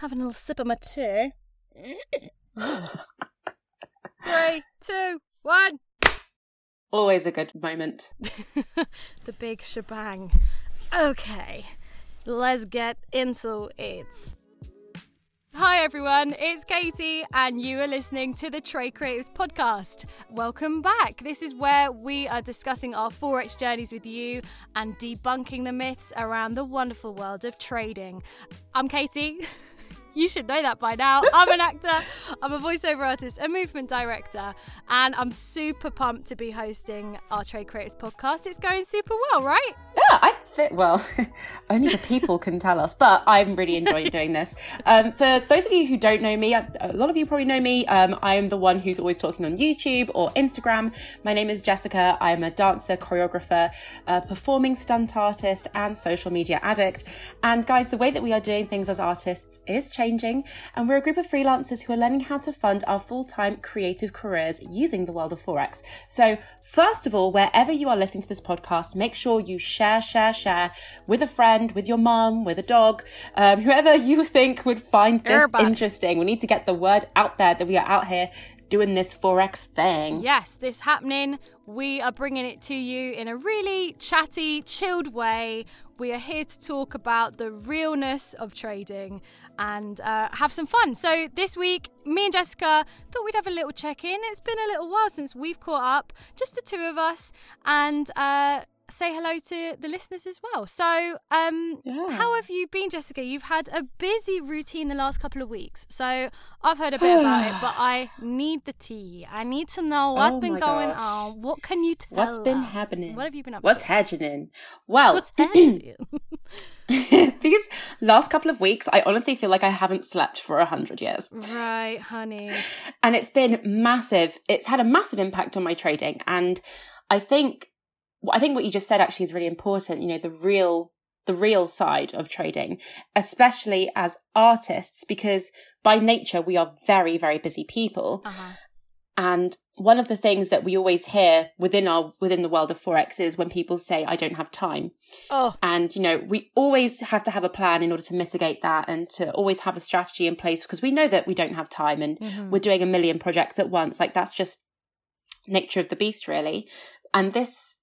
having a little sip of my tea. Three, two, one. Always a good moment. the big shebang. Okay, let's get into it. Hi everyone, it's Kayti, and you are listening to the Trade Creatives podcast. Welcome back. This is where we are discussing our Forex journeys with you and debunking the myths around the wonderful world of trading. I'm Kayti. You should know that by now. I'm an actor, I'm a voiceover artist, a movement director, and I'm super pumped to be hosting our Trade Creatives podcast. It's going super well, right? Yeah, I fit well. Only the people can tell us, but I'm really enjoying doing this. Um, for those of you who don't know me, a lot of you probably know me. Um, I am the one who's always talking on YouTube or Instagram. My name is Jessica. I'm a dancer, choreographer, a performing stunt artist, and social media addict. And guys, the way that we are doing things as artists is changing, and we're a group of freelancers who are learning how to fund our full time creative careers using the world of Forex. So, first of all, wherever you are listening to this podcast, make sure you share, share, share with a friend, with your mum, with a dog, um, whoever you think would find this Everybody. interesting. We need to get the word out there that we are out here doing this Forex thing. Yes, this happening. We are bringing it to you in a really chatty, chilled way. We are here to talk about the realness of trading and uh, have some fun. So, this week, me and Jessica thought we'd have a little check in. It's been a little while since we've caught up, just the two of us, and uh, say hello to the listeners as well. So, um, yeah. how have you been, Jessica? You've had a busy routine the last couple of weeks. So, I've heard a bit about it, but I need the tea. I need to know what's oh been going gosh. on. What can you tell What's been us? happening? What have you been up what's to? What's happening? Well, what's happening? these last couple of weeks, I honestly feel like I haven't slept for a hundred years. Right, honey. And it's been massive. It's had a massive impact on my trading. And I think I think what you just said actually is really important. You know, the real, the real side of trading, especially as artists, because by nature we are very, very busy people. Uh-huh. And one of the things that we always hear within our within the world of forex is when people say I don't have time. Oh. And you know, we always have to have a plan in order to mitigate that and to always have a strategy in place because we know that we don't have time and mm-hmm. we're doing a million projects at once. Like that's just nature of the beast really. And this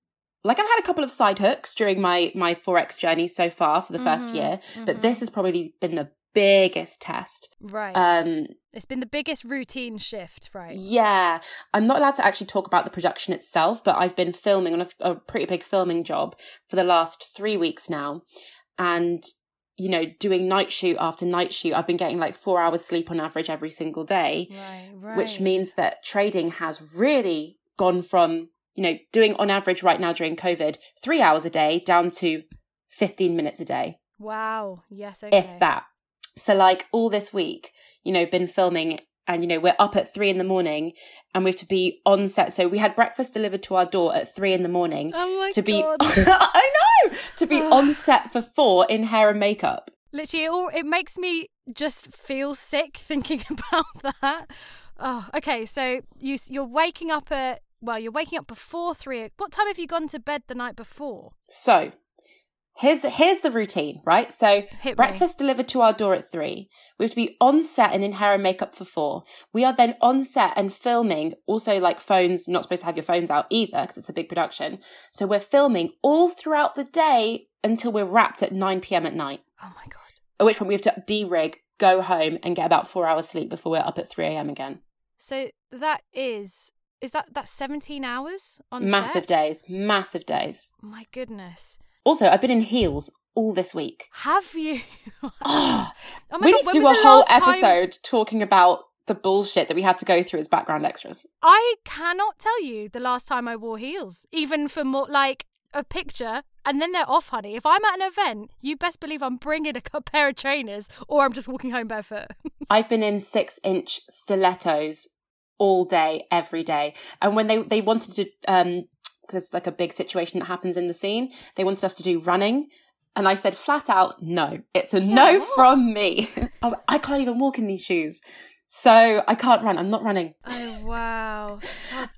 like I've had a couple of side hooks during my my forex journey so far for the 1st mm-hmm, year, mm-hmm. but this has probably been the biggest test. Right. Um it's been the biggest routine shift, right? Yeah. I'm not allowed to actually talk about the production itself, but I've been filming on a, a pretty big filming job for the last 3 weeks now. And you know, doing night shoot after night shoot, I've been getting like four hours sleep on average every single day. Right, right. Which means that trading has really gone from you know, doing on average right now during COVID, three hours a day down to 15 minutes a day. Wow. Yes. Okay. If that. So, like all this week, you know, been filming and, you know, we're up at three in the morning and we have to be on set. So, we had breakfast delivered to our door at three in the morning. Oh my to be, God. I know, to be on set for four in hair and makeup. Literally, it, all, it makes me just feel sick thinking about that. Oh, okay. So you you're waking up at well, you're waking up before three. What time have you gone to bed the night before? So, here's here's the routine, right? So, breakfast delivered to our door at three. We have to be on set and in hair and makeup for four. We are then on set and filming. Also, like phones, not supposed to have your phones out either because it's a big production. So we're filming all throughout the day until we're wrapped at nine p.m. at night. Oh my god! At which point we have to de-rig, go home, and get about four hours sleep before we're up at three a.m. again. So that is is that that's 17 hours on massive set? days massive days my goodness also i've been in heels all this week have you oh, oh we God, need to do a whole episode time... talking about the bullshit that we had to go through as background extras i cannot tell you the last time i wore heels even for more like a picture and then they're off, honey. If I'm at an event, you best believe I'm bringing a pair of trainers or I'm just walking home barefoot. I've been in six inch stilettos all day, every day. And when they, they wanted to, um, there's like a big situation that happens in the scene, they wanted us to do running. And I said flat out, no, it's a yeah, no what? from me. I was like, I can't even walk in these shoes. So I can't run. I'm not running. Oh wow!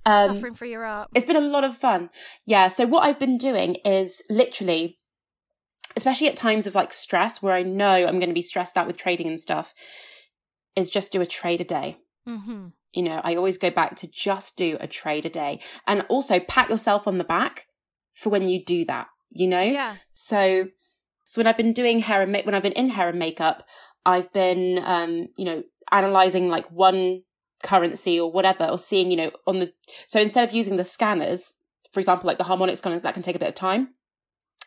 um, suffering for your art. It's been a lot of fun. Yeah. So what I've been doing is literally especially at times of like stress where I know I'm going to be stressed out with trading and stuff, is just do a trade a day. Mm-hmm. You know, I always go back to just do a trade a day and also pat yourself on the back for when you do that, you know? Yeah. So, so when I've been doing hair and make, when I've been in hair and makeup, I've been, um, you know, analyzing like one currency or whatever, or seeing, you know, on the, so instead of using the scanners, for example, like the harmonic scanners, that can take a bit of time.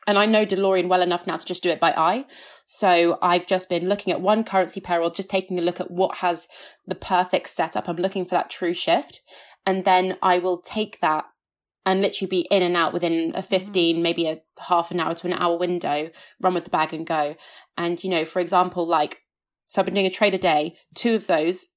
And I know DeLorean well enough now to just do it by eye. So I've just been looking at one currency pair or just taking a look at what has the perfect setup. I'm looking for that true shift. And then I will take that and literally be in and out within a 15, mm-hmm. maybe a half an hour to an hour window, run with the bag and go. And, you know, for example, like, so I've been doing a trade a day, two of those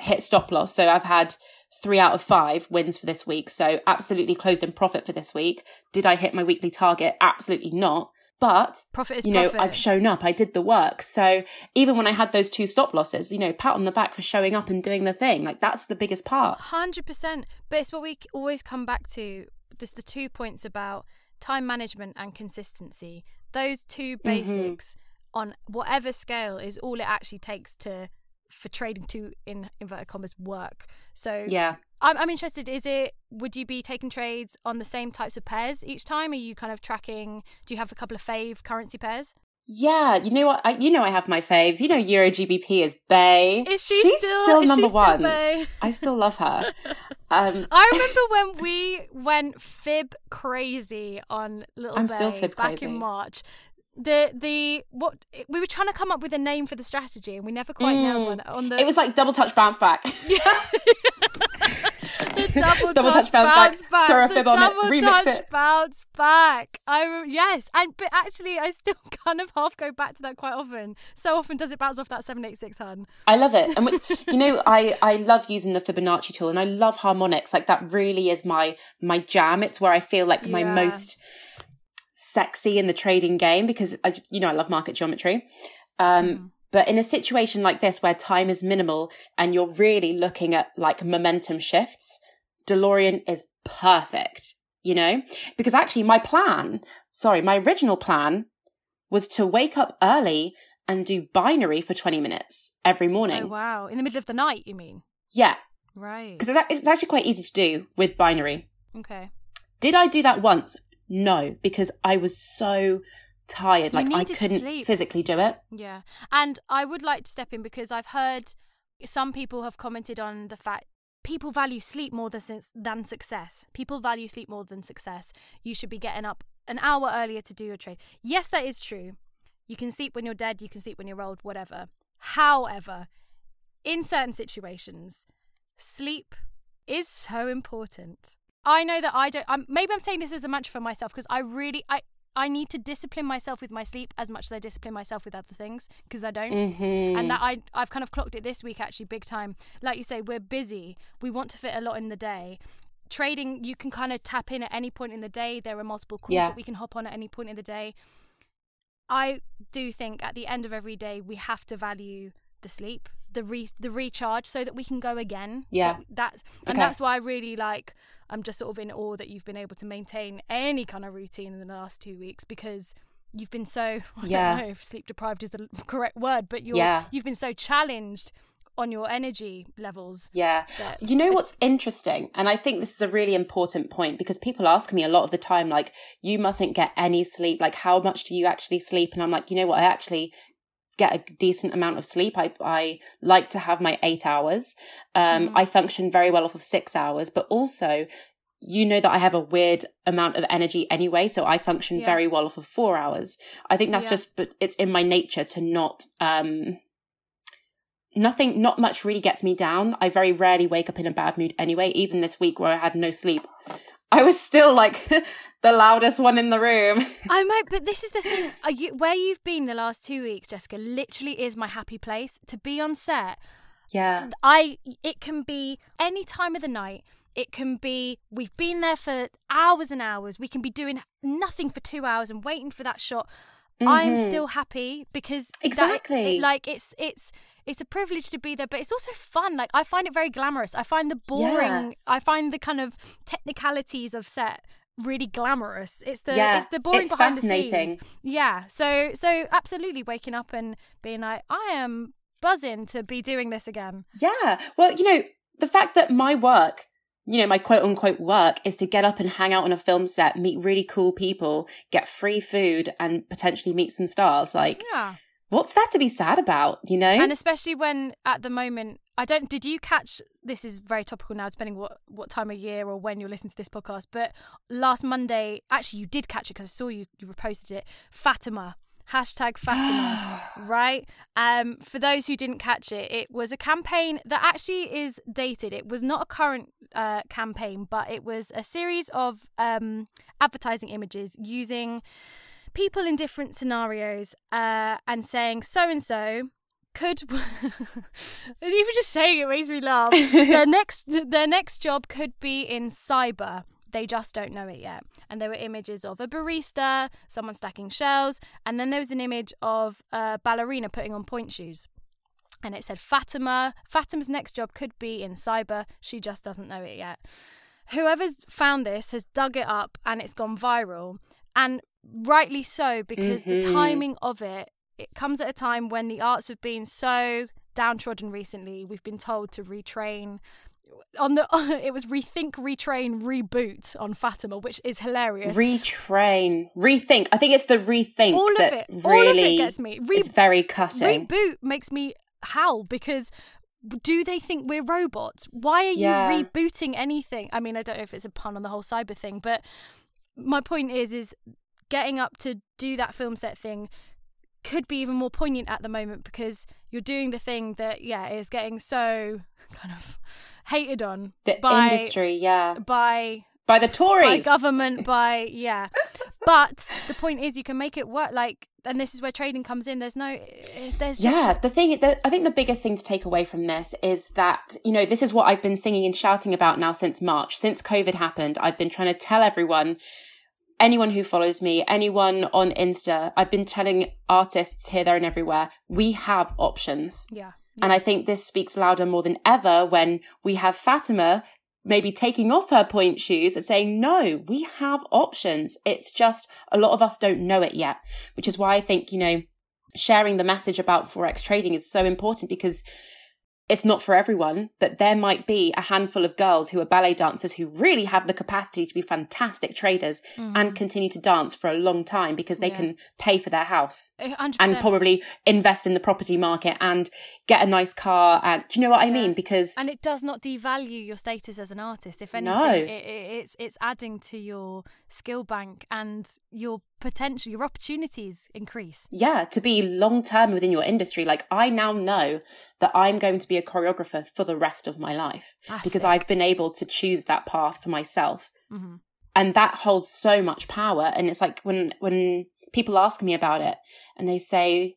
hit stop loss. So I've had three out of five wins for this week. So absolutely closed in profit for this week. Did I hit my weekly target? Absolutely not. But profit is you know, profit. I've shown up. I did the work. So even when I had those two stop losses, you know, pat on the back for showing up and doing the thing. Like that's the biggest part. Hundred percent. But it's what we always come back to. This the two points about time management and consistency. Those two mm-hmm. basics mm-hmm. on whatever scale is all it actually takes to for trading to in inverted commas work. So yeah, I'm I'm interested. Is it would you be taking trades on the same types of pairs each time? Are you kind of tracking? Do you have a couple of fave currency pairs? Yeah, you know what? I, you know I have my faves. You know Euro GBP is Bay. Is she She's still, still number still one? I still love her. Um, I remember when we went fib crazy on Little I'm Bay still fib back crazy. in March the the what we were trying to come up with a name for the strategy and we never quite mm. nailed one on the it was like double touch bounce back. The double, double touch, touch bounce, bounce back, back. throw a fib on it. remix it. bounce back. I yes. And but actually I still kind of half go back to that quite often. So often does it bounce off that 786 hun. I love it. And we, you know I I love using the Fibonacci tool and I love harmonics. Like that really is my my jam. It's where I feel like my yeah. most sexy in the trading game because I, you know, I love market geometry. Um, mm. But in a situation like this where time is minimal and you're really looking at like momentum shifts, DeLorean is perfect, you know? Because actually my plan, sorry, my original plan was to wake up early and do binary for 20 minutes every morning. Oh, wow. In the middle of the night, you mean? Yeah. Right. Because it's actually quite easy to do with binary. Okay. Did I do that once? No, because I was so tired. like I couldn't sleep. physically do it. Yeah. And I would like to step in because I've heard some people have commented on the fact people value sleep more than, than success. People value sleep more than success. You should be getting up an hour earlier to do your trade. Yes, that is true. You can sleep when you're dead, you can sleep when you're old, whatever. However, in certain situations, sleep is so important. I know that I don't. I'm, maybe I'm saying this as a mantra for myself because I really I I need to discipline myself with my sleep as much as I discipline myself with other things because I don't. Mm-hmm. And that I I've kind of clocked it this week actually big time. Like you say, we're busy. We want to fit a lot in the day. Trading, you can kind of tap in at any point in the day. There are multiple calls yeah. that we can hop on at any point in the day. I do think at the end of every day we have to value the sleep, the re- the recharge, so that we can go again. Yeah, that, that and okay. that's why I really like. I'm just sort of in awe that you've been able to maintain any kind of routine in the last two weeks because you've been so I yeah. don't know if sleep deprived is the correct word, but you're yeah. you've been so challenged on your energy levels. Yeah. You know what's interesting? And I think this is a really important point because people ask me a lot of the time, like, you mustn't get any sleep. Like, how much do you actually sleep? And I'm like, you know what? I actually get a decent amount of sleep. I, I like to have my eight hours. Um, mm. I function very well off of six hours, but also, you know that I have a weird amount of energy anyway, so I function yeah. very well off of four hours. I think that's yeah. just, but it's in my nature to not, um, nothing, not much really gets me down. I very rarely wake up in a bad mood anyway, even this week where I had no sleep. I was still like the loudest one in the room. I might, but this is the thing. You, where you've been the last two weeks, Jessica, literally is my happy place. To be on set, yeah, I it can be any time of the night. It can be we've been there for hours and hours. We can be doing nothing for two hours and waiting for that shot. Mm-hmm. I'm still happy because exactly that, it, like it's it's it's a privilege to be there, but it's also fun. Like I find it very glamorous. I find the boring, yeah. I find the kind of technicalities of set really glamorous. It's the Yeah, it's the boring it's behind the scenes. Yeah. So so absolutely waking up and being like, I am buzzing to be doing this again. Yeah. Well, you know, the fact that my work, you know, my quote unquote work is to get up and hang out on a film set, meet really cool people, get free food, and potentially meet some stars. Like, Yeah. What's that to be sad about, you know? And especially when at the moment I don't did you catch this is very topical now depending what what time of year or when you're listening to this podcast but last Monday actually you did catch it because I saw you you reposted it. Fatima. Hashtag Fatima. Right? Um for those who didn't catch it it was a campaign that actually is dated. It was not a current uh, campaign but it was a series of um advertising images using people in different scenarios uh, and saying so and so could even just saying it makes me laugh. their next their next job could be in cyber. They just don't know it yet. And there were images of a barista, someone stacking shelves, and then there was an image of a ballerina putting on point shoes. And it said Fatima. Fatima's next job could be in cyber. She just doesn't know it yet. Whoever's found this has dug it up and it's gone viral. And rightly so, because the Mhm. timing of it, it comes at a time when the arts have been so downtrodden recently. We've been told to retrain. On the it was rethink, retrain, reboot on Fatima, which is hilarious. Retrain, rethink. I think it's the rethink all of that it, really all of it gets me. Re- is very cutting. reboot makes me howl because do they think we're robots? Why are you Yeah. rebooting anything? I mean, I don't know if it's a pun on the whole cyber thing, but my point is, is getting up to do that film set thing could be even more poignant at the moment because you're doing the thing that, yeah, is getting so kind of hated on the by industry, yeah, by by the by Tories. government by yeah but the point is you can make it work like and this is where trading comes in there's no eh, there's just yeah, the thing, the, I think the biggest thing to take away from this is that, you know, this is what I've been singing and shouting about now since March. Since COVID happened, I've been trying to tell everyone, anyone who follows me, anyone on Insta, I've been telling artists here, there, and everywhere, we have options. yeah And I think this speaks louder more than ever when we have Fatima maybe taking off her point shoes and saying, no, we have options. It's just a lot of us don't know it yet, which is why I think, you know, sharing the message about Forex trading is so important because it's not for everyone, but there might be a handful of girls who are ballet dancers who really have the capacity to be fantastic traders and continue to dance for a long time because they Yeah. can pay for their house Eh, 100%. and probably invest in the property market and get a nice car and do you know what I Yeah. mean because and it does not devalue your status as an artist if anything No. it, it, it's it's adding to your skill bank and your potential your opportunities increase yeah to be long term within your industry like I now know that I'm going to be a choreographer for the rest of my life That's because sick. I've been able to choose that path for myself Mhm. and that holds so much power and it's like when when people ask me about it and they say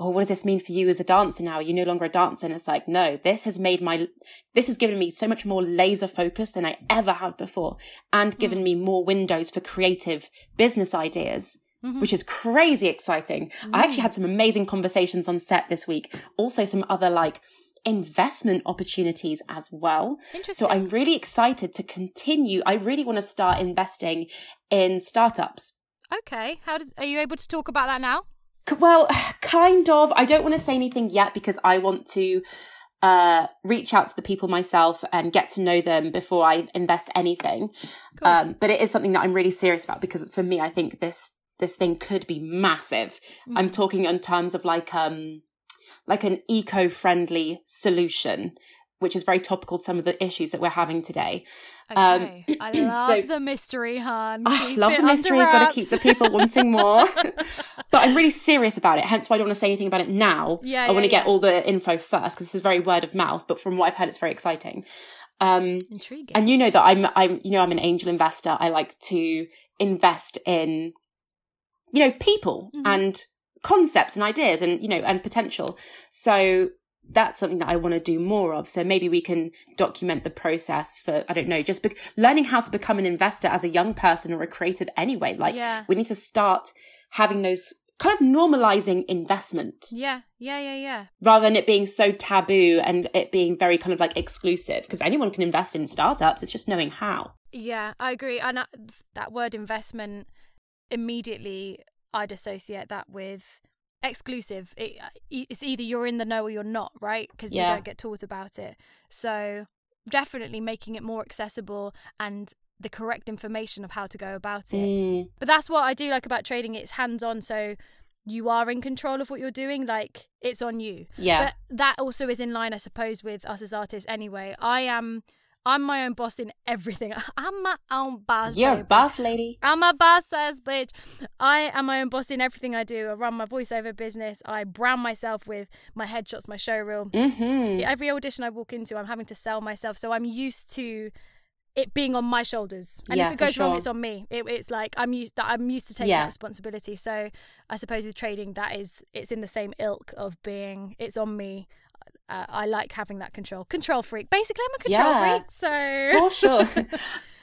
oh what does this mean for you as a dancer now? You're no longer a dancer. And it's like no this has made my this has given me so much more laser focus than i ever have before and given me more windows for creative business ideas Mhm. which is crazy exciting. I actually had some amazing conversations on set this week. Also some other like investment opportunities as well. Interesting. So I'm really excited to continue. I really want to start investing in startups. okay. How does are you able to talk about that now Well, kind of. I don't want to say anything yet because I want to uh, reach out to the people myself and get to know them before I invest anything. Cool. Um, but it is something that I'm really serious about because for me, I think this this thing could be massive. I'm talking in terms of like um like an eco-friendly solution, which is very topical to some of the issues that we're having today. Um, i love so- the mystery han I love the mystery. Got to keep the people wanting more. but I'm really serious about it. Hence why I don't want to say anything about it now. Yeah, I want yeah, to get yeah. all the info first because this is very word of mouth. But from what I've heard, it's very exciting. Um, intriguing and you know that I'm, I'm, you know, I'm an angel investor. I like to invest in, you know, people Mhm. and concepts and ideas and you know and potential. So that's something that I want to do more of. So maybe we can document the process for I don't know, just be- learning how to become an investor as a young person or a creative anyway. Like Yeah. we need to start having those kind of normalizing investment yeah yeah yeah yeah rather than it being so taboo and it being very kind of like exclusive because anyone can invest in startups it's just knowing how Yeah, I agree. And uh, that, that word investment, immediately I'd associate that with exclusive. It, it's either you're in the know or you're not, right? Because Yeah. we don't get taught about it. So definitely making it more accessible and the correct information of how to go about it. Mm, But that's what I do like about trading. It's hands on, so you are in control of what you're doing. Like it's on you. yeah. But that also is in line, I suppose, with us as artists. Anyway, I am. I'm my own boss in everything. I'm my own boss. You're a baby. boss lady. I'm a boss ass bitch. I am my own boss in everything I do. I run my voiceover business. I brand myself with my headshots, my showreel. Mm-hmm. Every audition I walk into, I'm having to sell myself. So I'm used to it being on my shoulders. And Yeah, if it goes wrong, it's on me. It, it's like I'm used that I'm used to taking Yeah. that responsibility. So I suppose with trading, that is it's in the same ilk of being it's on me. Uh, I like having that control. Control freak. Basically, I'm a control Yeah. freak. So For sure.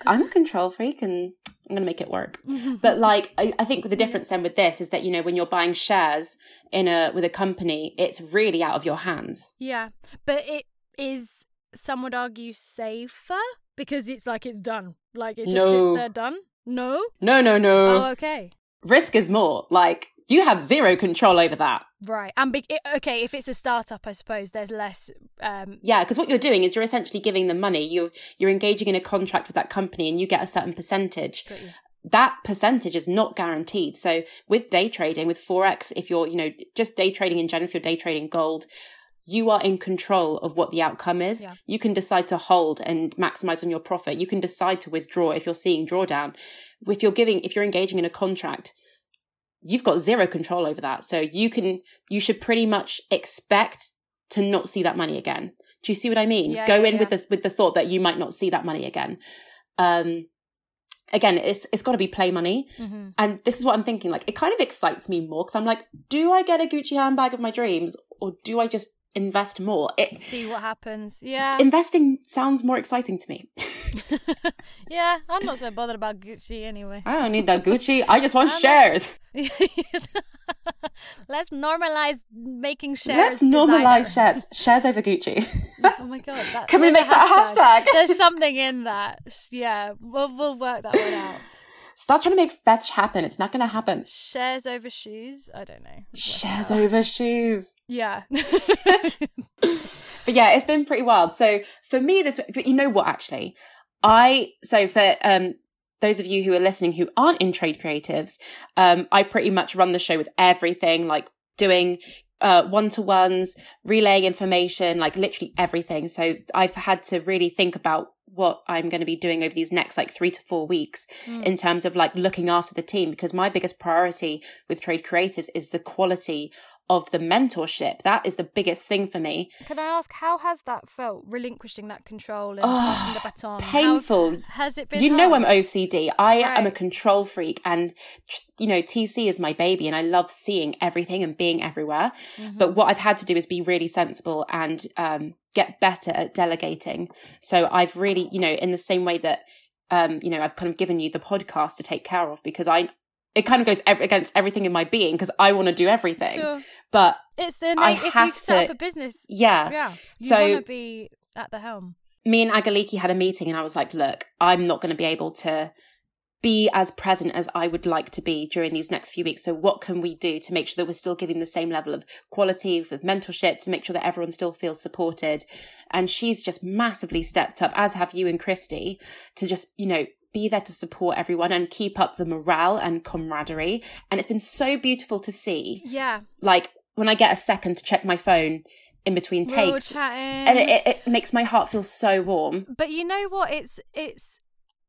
I'm a control freak and I'm going to make it work. But like, I, I think the difference then with this is that, you know, when you're buying shares in a, with a company, it's really out of your hands. Yeah, but it is, some would argue, safer because it's like it's done. Like it just sits there done. No? No, no, no. Oh, okay. Risk is more. Like, you have zero control over that. Right. And be- okay, if it's a startup, I suppose there's less. Um, Yeah, because what you're doing is you're essentially giving them money. You're you're engaging in a contract with that company, and you get a certain percentage. That percentage is not guaranteed. So with day trading, with forex, if you're you know just day trading in general, if you're day trading gold, you are in control of what the outcome is. Yeah. You can decide to hold and maximize on your profit. You can decide to withdraw if you're seeing drawdown. If you're giving, if you're engaging in a contract, you've got zero control over that. So you can, you should pretty much expect to not see that money again. Do you see what I mean? Yeah, Go yeah, in with the with the thought that you might not see that money again. Um, again, it's it's got to be play money, mhm. and this is what I'm thinking. Like, it kind of excites me more because I'm like, do I get a Gucci handbag of my dreams, or do I just invest more? It See what happens. Yeah. investing sounds more exciting to me. yeah, I'm not so bothered about Gucci anyway. I don't need that Gucci. I just want I'm not- shares. Let's normalize making shares. Let's normalize designer. shares. Shares over Gucci. Oh my god! That, Can we make that a hashtag? There's something in that. Yeah, we'll we'll work that one out. Start trying to make fetch happen. It's not going to happen. Shares over shoes. I don't know. Shares over shoes. Yeah. But yeah, it's been pretty wild. So for me, this, but you know what, actually, I, so for, um, those of you who are listening who aren't in trade creatives, um, I pretty much run the show with everything, like doing, uh, one-to-ones, relaying information, like literally everything. So I've had to really think about what I'm going to be doing over these next like three to four weeks in terms of like looking after the team because my biggest priority with trade creatives is the quality of the mentorship. That is the biggest thing for me. Can I ask how has that felt relinquishing that control and Oh, passing the baton? How- painful. has it been? You know? I'm OCD. I am a control freak and you know TC is my baby and I love seeing everything and being everywhere. Mm-hmm. But what I've had to do is be really sensible and um get better at delegating. So I've really, you know, in the same way that um you know I've kind of given you the podcast to take care of because I it kind of goes ev- against everything in my being because I want to do everything. Sure. But It's the I if have set to- up a business, yeah, yeah, you So- want to be at the helm. me and Agaliki had a meeting and I was like, look, I'm not going to be able to be as present as I would like to be during these next few weeks. So what can we do to make sure that we're still giving the same level of quality with mentorship to make sure that everyone still feels supported? And she's just massively stepped up, as have you and Christy, to just, you know, be there to support everyone and keep up the morale and camaraderie. And it's been so beautiful to see. Yeah, Like when I get a second to check my phone in between we're takes, and it, it, it makes my heart feel so warm. But you know what? It's it's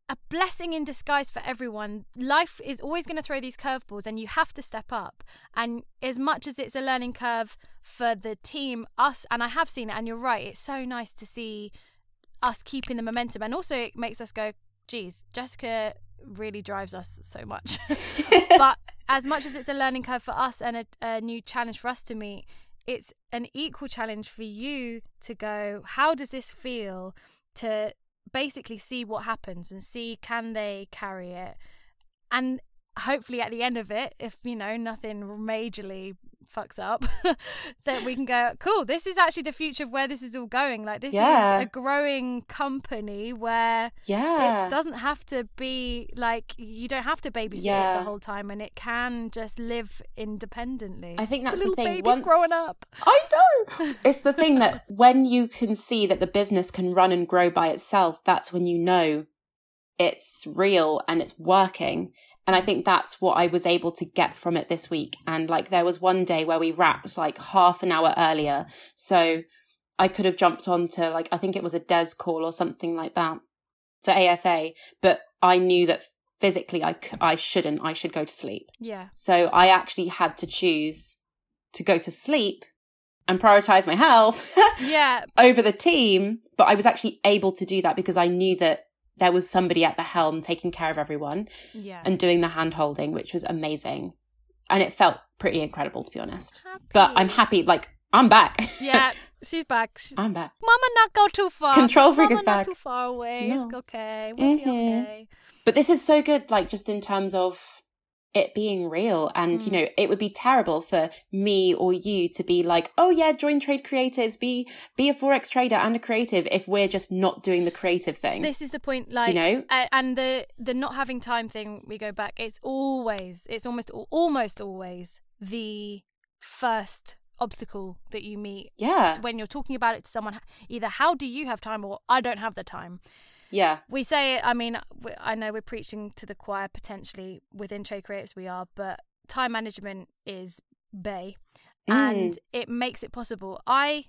a blessing in disguise for everyone. Life is always going to throw these curveballs, and you have to step up. And as much as it's a learning curve for the team, us, and I have seen it, and you're right, it's so nice to see us keeping the momentum, and also it makes us go, "Geez, Jessica really drives us so much." but as much as it's a learning curve for us and a, a new challenge for us to meet, it's an equal challenge for you to go, how does this feel to basically see what happens and see can they carry it? And hopefully at the end of it, if you know nothing majorly fucks up, that we can go, cool, this is actually the future of where this is all going. Like this Yeah. is a growing company where Yeah. it doesn't have to be like you don't have to babysit it the whole time and it can just live independently. I think that's the the little thing. baby's Once- growing up. I know. It's the thing that when you can see that the business can run and grow by itself, that's when you know it's real and it's working. And I think that's what I was able to get from it this week. And like there was one day where we wrapped like half an hour earlier. So I could have jumped onto like, I think it was a DES call or something like that for AFA. But I knew that physically I, I shouldn't. I should go to sleep. Yeah. So I actually had to choose to go to sleep and prioritize my health Yeah. over the team. But I was actually able to do that because I knew that there was somebody at the helm taking care of everyone Yeah. and doing the hand holding, which was amazing. And it felt pretty incredible, to be honest. But I'm happy, like, I'm back. Yeah, she's back. She- I'm back. Mama, not go too far. Control freak Mama is not too far away. No. It's okay. We'll Mhm. be okay. But this is so good, like, just in terms of it being real. And, you Mm. know, it would be terrible for me or you to be like, oh, yeah, join trade creatives, be, be a Forex trader and a creative if we're just not doing the creative thing. This is the point, like, you know? uh, and the the not having time thing. We go back. It's always, it's almost, almost always the first obstacle that you meet yeah. when you're talking about it to someone. Either how do you have time, or I don't have the time. Yeah. we say it i mean i know we're preaching to the choir potentially within trade creatives we are but time management is bay Mm. and it makes it possible i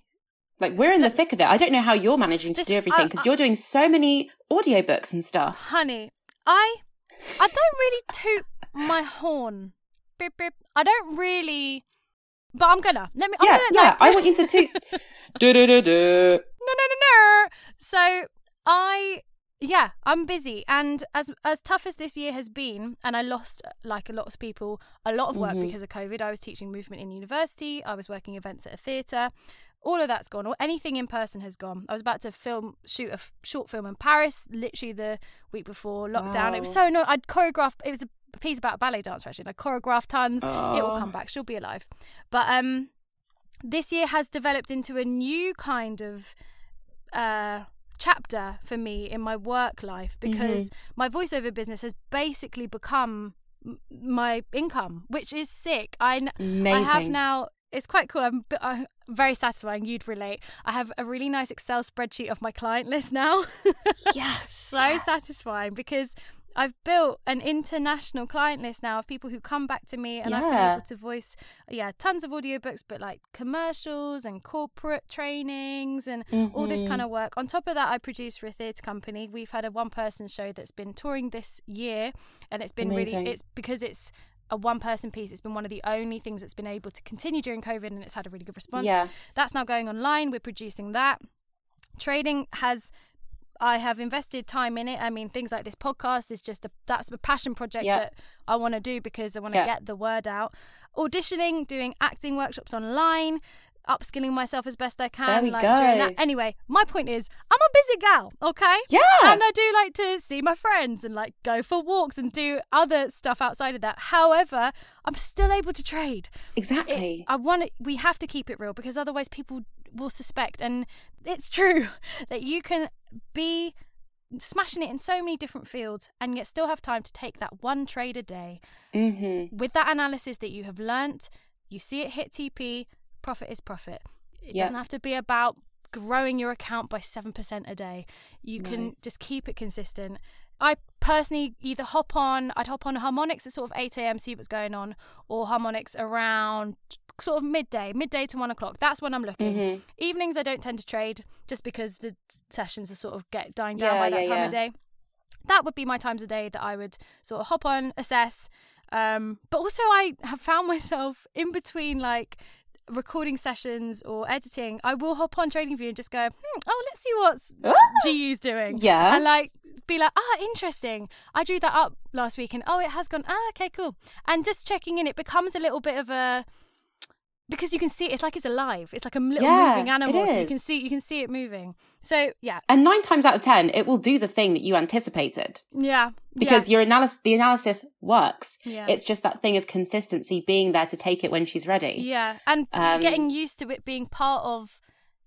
Like, we're in the thick of it. I don't know how you're managing to This- do everything because you're doing so many audiobooks and stuff. honey i i don't really toot my horn beep, beep. i don't really but i'm gonna let me I'm yeah, gonna, yeah. like- I want you to toot. do, do, do, do. no no no no so i yeah i'm busy. And as as tough as this year has been and i lost like a lot of people a lot of work Mhm. because of covid i was teaching movement in university i was working events at a theatre all of that's gone or anything in person has gone. I was about to film shoot a f- short film in paris literally the week before lockdown. It was so no i'd choreographed it was a piece about a ballet dancer actually and i choreographed tons. It will Oh. come back she'll be alive. But um this year has developed into a new kind of uh chapter for me in my work life because my voiceover business has basically become m- my income which is sick i Amazing. I have now. It's quite cool. I'm, b- uh, very satisfying. You'd relate. I have a really nice Excel spreadsheet of my client list now. Yes. so satisfying because I've built an international client list now of people who come back to me, and I've been able to voice, yeah, tons of audiobooks, but like commercials and corporate trainings and all this Mm-hmm. kind of work. On top of that, I produce for a theatre company. We've had a one-person show that's been touring this year, and it's been Amazing. really. It's because it's a one person piece. It's been one of the only things that's been able to continue during COVID and it's had a really good response. Yeah. That's now going online. We're producing that. Trading has I have invested time in it. I mean, things like this podcast is just a that's a passion project Yeah. that I want to do because I want to Yeah. get the word out. Auditioning, doing acting workshops online, upskilling myself as best I can. There we like go. doing that. Anyway, my point is, I'm a busy gal. Okay. Yeah. And I do like to see my friends and like go for walks and do other stuff outside of that. However, I'm still able to trade. It, exactly. I want it, we have to keep it real because otherwise people will suspect and it's true that you can be smashing it in so many different fields and yet still have time to take that one trade a day mm-hmm. with that analysis that you have learnt you see it hit TP profit is profit it Yeah. doesn't have to be about growing your account by 7% a day you can just keep it consistent I personally either hop on, I'd hop on harmonics at sort of 8 a.m., see what's going on, or harmonics around sort of midday, midday to one o'clock. That's when I'm looking. Mhm. Evenings, I don't tend to trade just because the sessions are sort of get dying down Yeah, by that yeah, time yeah. of day. That would be my times of day that I would sort of hop on, assess. Um, but also, I have found myself in between like recording sessions or editing. I will hop on TradingView and just go, hmm, oh, let's see what's! GU's doing. Yeah. And like be like, ah, interesting. I drew that up last week and oh, it has gone, ah, okay, cool. And just checking in, it becomes a little bit of a because you can see it, it's like it's alive. It's like a little Yeah, moving animal, so you can see you can see it moving. So yeah, And nine times out of ten, it will do the thing that you anticipated yeah, because your analysis, the analysis works. yeah. It's just that thing of consistency being there to take it when she's ready. Yeah, and Um, getting used to it being part of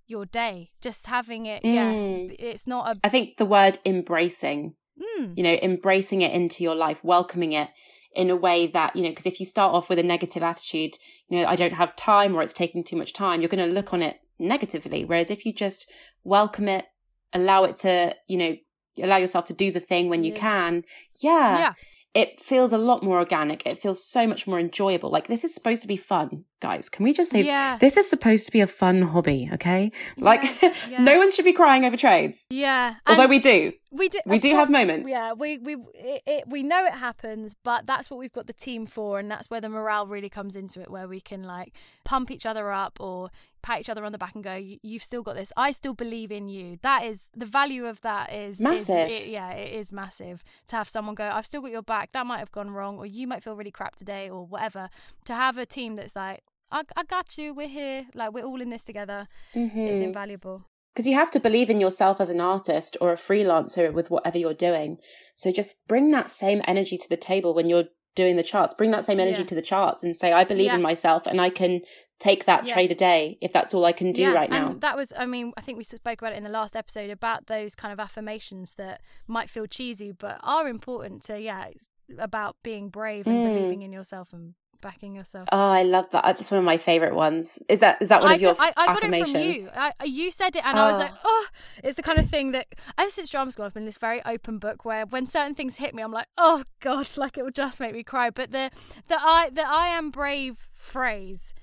your day, just having it. Yeah, Mm. it's not a. I think the word embracing, Mm, you know, embracing it into your life, welcoming it in a way that, you know, because if you start off with a negative attitude, you know, I don't have time or it's taking too much time, you're going to look on it negatively. Whereas if you just welcome it, allow it to, you know, allow yourself to do the thing when you Live. can, yeah, yeah, it feels a lot more organic. It feels so much more enjoyable. Like this is supposed to be fun, guys. Can we just say yeah, this is supposed to be a fun hobby, okay? Like Yes, no one should be crying over trades. yeah. Although And we do. we do, We do course- have moments. Yeah, we we it, it, we know it happens, but that's what we've got the team for, and that's where the morale really comes into it, where we can like pump each other up or pat each other on the back and go, "You- "You've still got this. I still believe in you." That is the value of that is is- Massive. it- yeah, it is massive to have someone go, "I've still got your back." That might have gone wrong, or you might feel really crap today, or whatever. To have a team that's like. I, I got you. We're here. Like we're all in this together. It's invaluable. Because you have to believe in yourself as an artist or a freelancer with whatever you're doing. So just bring that same energy to the table when you're doing the charts. Bring that same energy Yeah. to the charts and say, I believe Yeah. in myself and I can take that Yeah. trade a day if that's all I can do right now. And that was, I mean, I think we spoke about it in the last episode about those kind of affirmations that might feel cheesy, but are important to, yeah, it's about being brave and Mm. believing in yourself and backing yourself. Oh, I love that. That's one of my favorite ones. Is that is that one I, of your I, I got it from you. I, you said it, and I was Oh. like, oh, it's the kind of thing that ever since drama school, I've been this very open book where when certain things hit me, I'm like, oh gosh, like it will just make me cry. But the the I the I am brave phrase.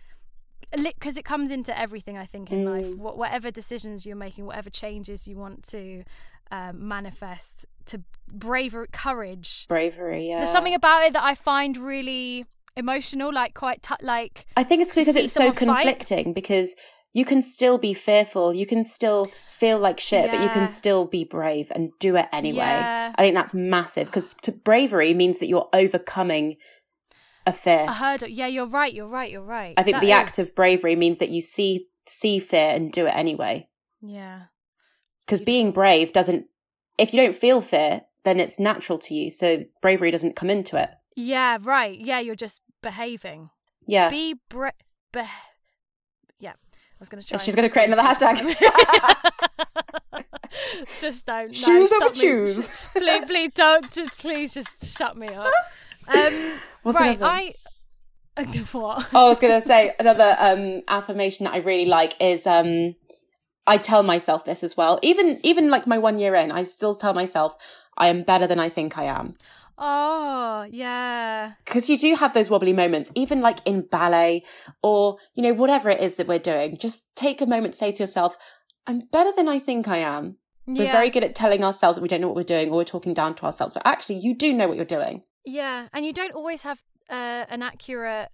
Because it comes into everything, I think, in life. Mm. Wh- whatever decisions you're making, whatever changes you want to um, manifest, to bravery, courage. Bravery, yeah. There's something about it that I find really emotional, like quite t- like I think it's because it's so someone fight. conflicting because you can still be fearful, you can still feel like shit, but you can still be brave and do it anyway. Yeah. I think that's massive because bravery means that you're overcoming a fear. a hurdle. Yeah, you're right. You're right. You're right. I think That the act of bravery means that you see see fear and do it anyway. yeah. Because being brave doesn't if you don't feel fear, then it's natural to you. So bravery doesn't come into it. Yeah, right. Yeah, you're just behaving. Yeah. Be bra- be- Yeah, I was going to try. She's gonna create another hashtag. just don't. no, Shoes over shoes. please, please don't. Please just shut me up. Um, What's right, another? I. what? Oh, I was gonna say another um affirmation that I really like is um I tell myself this as well. Even even like my one year in, I still tell myself I am better than I think I am. Oh, yeah. Because you do have those wobbly moments, even like in ballet or, you know, whatever it is that we're doing. Just take a moment to say to yourself, I'm better than I think I am. Yeah. We're very good at telling ourselves that we don't know what we're doing or we're talking down to ourselves, but actually you do know what you're doing. Yeah, and you don't always have uh, an accurate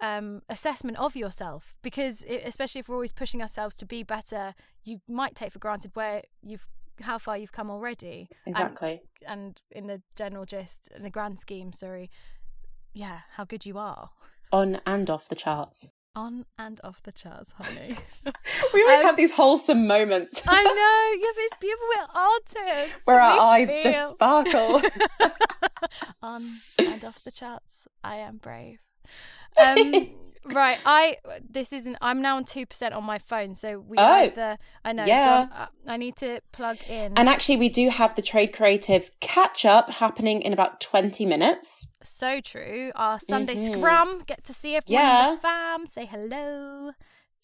um, assessment of yourself because, i especially if we're always pushing ourselves to be better, you might take for granted where you've how far you've come already. And- Exactly. And, in the general gist, in the grand scheme, sorry, yeah, how good you are On and off the charts. on and off the charts, honey. We always Um, have these wholesome moments. I know, yeah, but it's beautiful. We're artists. where our eyes feel- just sparkle. on and off the charts. I am brave. Um, right, I this isn't. I'm now on two percent on my phone, so we Oh, either. I know. So yeah. I'm- uh, I need to plug in. and actually, we do have the Trade Creatives catch up happening in about 20 minutes. so true. Our Sunday Mhm. scrum. Get to see everyone in Yeah. the fam. Say hello.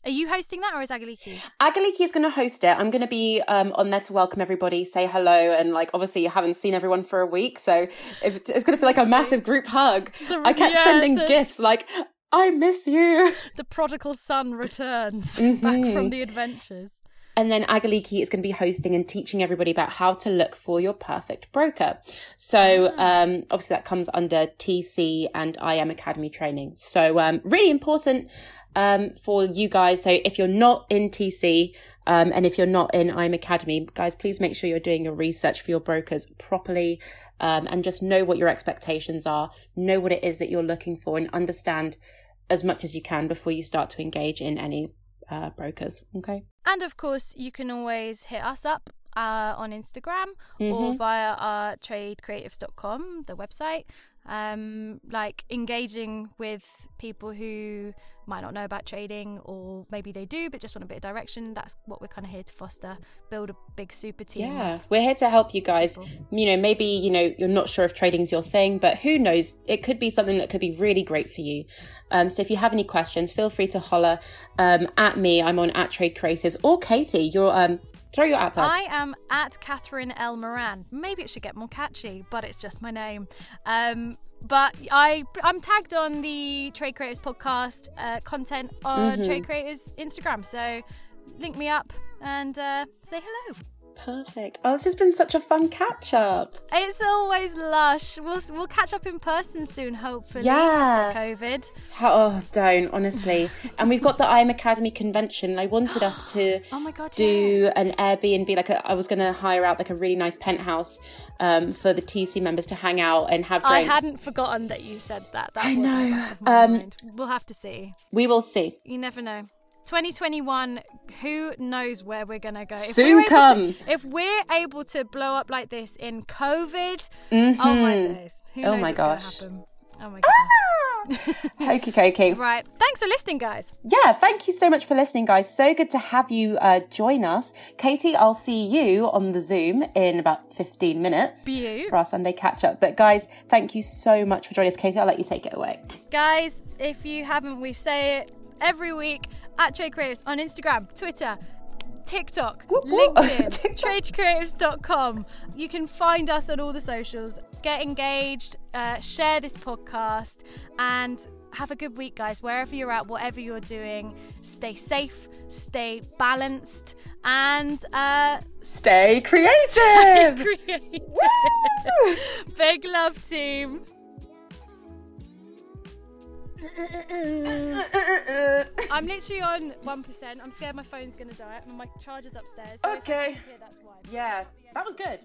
Are you hosting that or is Agaliki? Agaliki is going to host it. I'm going to be um, on there to welcome everybody, say hello, and like obviously you haven't seen everyone for a week, so if it's going to feel like a massive group hug. The- I kept yeah, sending the- gifts like, "I miss you," The prodigal son returns Mhm. back from the adventures. and then Agaliki is going to be hosting and teaching everybody about how to look for your perfect broker. So Ah. um, obviously that comes under TC and IM Academy training. So um, really important um, for you guys. So if you're not in TC um, and if you're not in IM Academy, guys, please make sure you're doing your research for your brokers properly um, and just know what your expectations are, know what it is that you're looking for, and understand as much as you can before you start to engage in any uh, brokers. Okay. And of course, you can always hit us up uh, on Instagram Mm-hmm. or via our tradecreatives.com, the website. Um, like engaging with people who might not know about trading, or maybe they do but just want a bit of direction. That's what we're kind of here to foster. Build a big super team. Yeah, we're here to help you guys. people. You know, maybe, you know, you're not sure if trading's your thing, but who knows? It could be something that could be really great for you. Um, so if you have any questions, feel free to holler um, at me. I'm on at Trade Creatives or Kayti. You're um, throw your at tag. I am at Catherine L. Moran. Maybe it should get more catchy, but it's just my name. Um, but I I'm tagged on the Trade Creatives podcast uh, content on Mm-hmm. Trade Creatives Instagram. So link me up and uh, say hello. Perfect. Oh, this has been such a fun catch up. It's always lush. We'll we'll catch up in person soon, hopefully. Yeah. COVID. How, oh, don't honestly. and we've got the IM Academy convention. I wanted us to Oh my god. do an Airbnb. Like a, I was going to hire out like a really nice penthouse um, for the TC members to hang out and have Drinks. I hadn't forgotten that you said that. That I was in the know. back of my Um. We'll have to see. We will see. You never know. 2021, who knows where we're gonna go? If Soon we're come. To, if we're able to blow up like this in COVID, oh my days! Who Oh knows my gosh. Oh my goodness! Okay, okay. right. Thanks for listening, guys. Yeah, thank you so much for listening, guys. So good to have you uh, join us. Kayti, I'll see you on the Zoom in about 15 minutes for our Sunday catch up. But, guys, thank you so much for joining us. Kayti, I'll let you take it away. Guys, if you haven't, we say it every week at Trade Creatives on Instagram, Twitter, TikTok, Whoop, whoop. LinkedIn, tradecreatives.com. You can find us on all the socials. Get engaged, uh, share this podcast, and have a good week, guys. Wherever you're at, whatever you're doing, stay safe, stay balanced, and uh, Stay creative. creative. Big love, team. I'm literally on 1%. I'm scared my phone's to die. My charger's upstairs. So Okay. disappear, that's why. yeah, that was good.